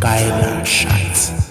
Geiler Scheiß.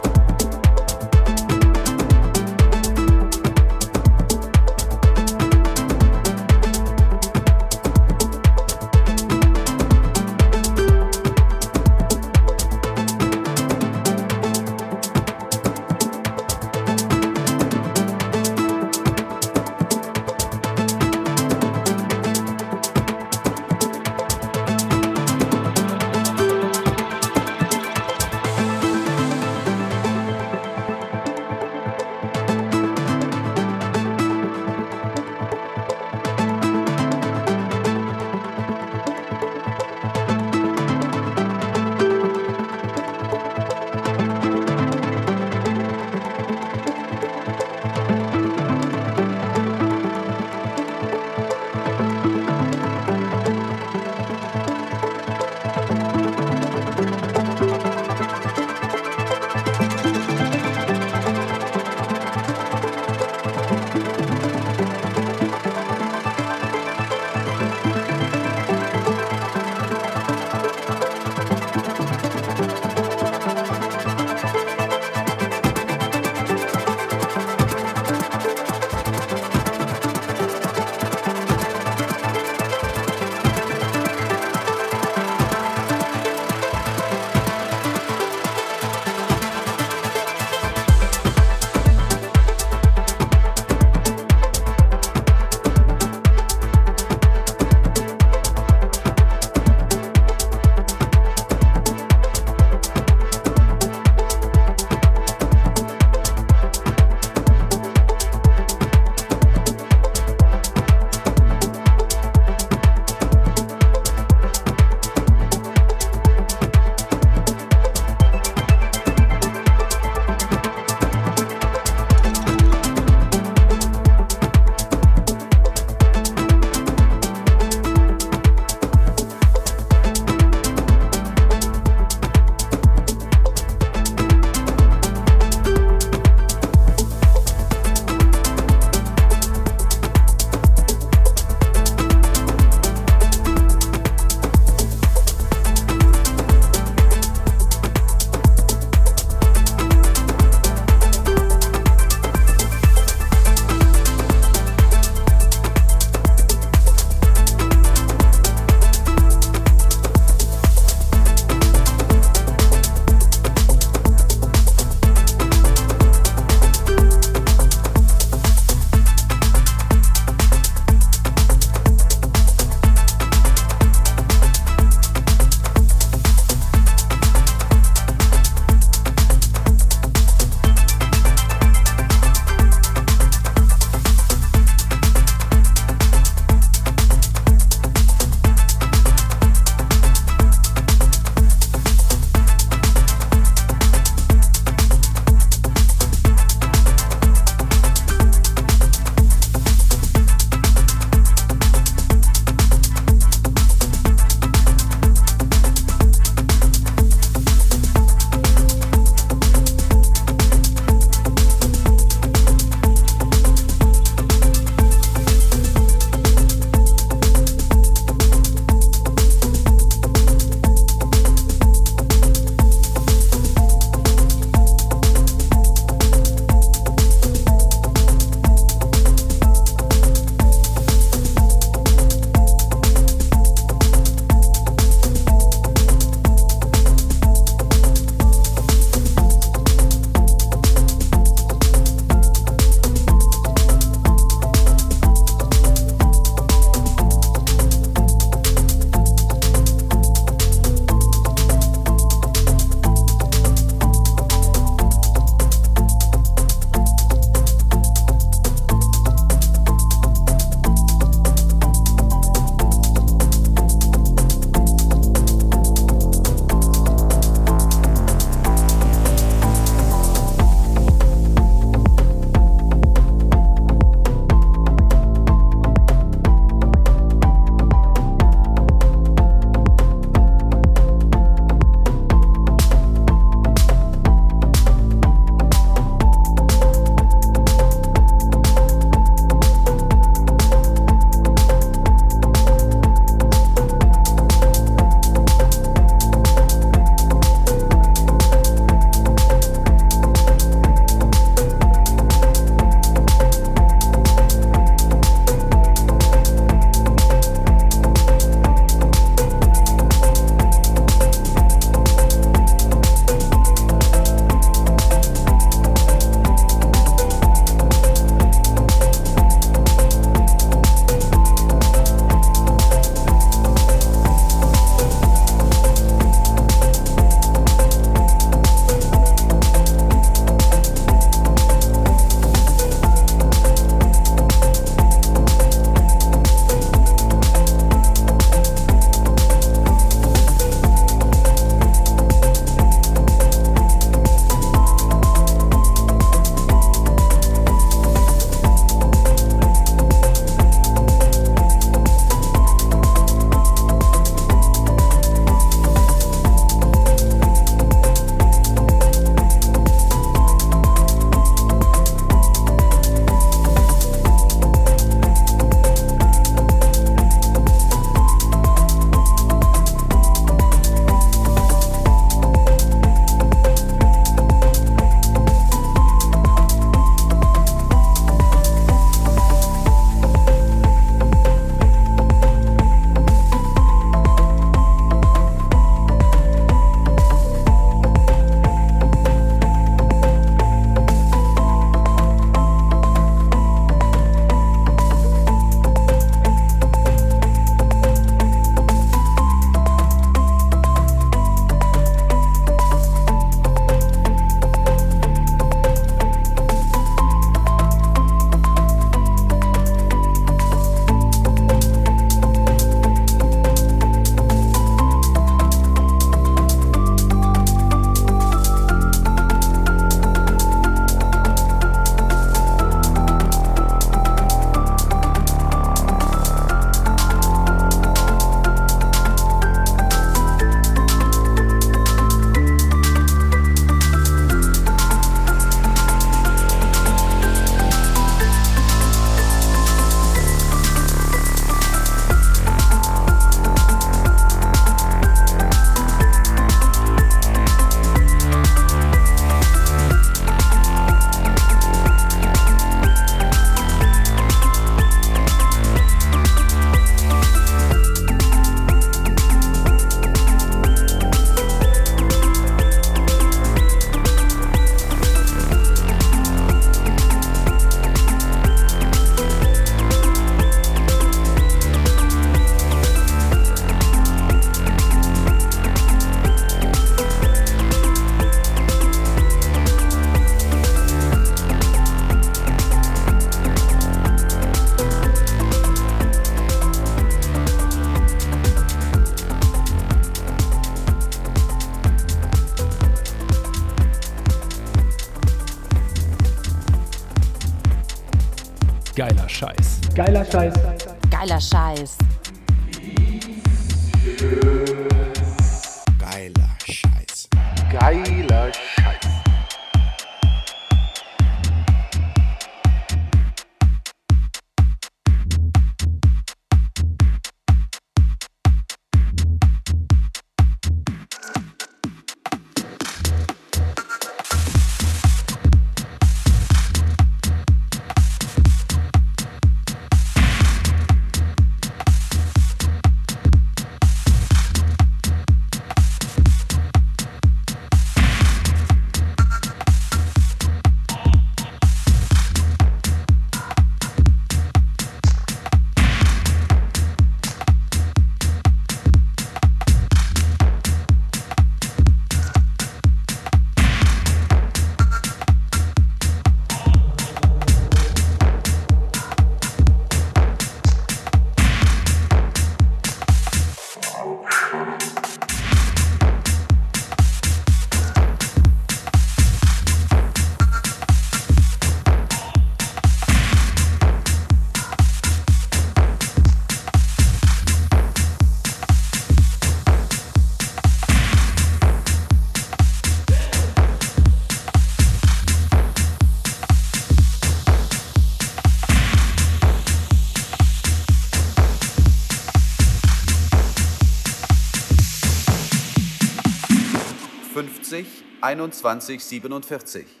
2147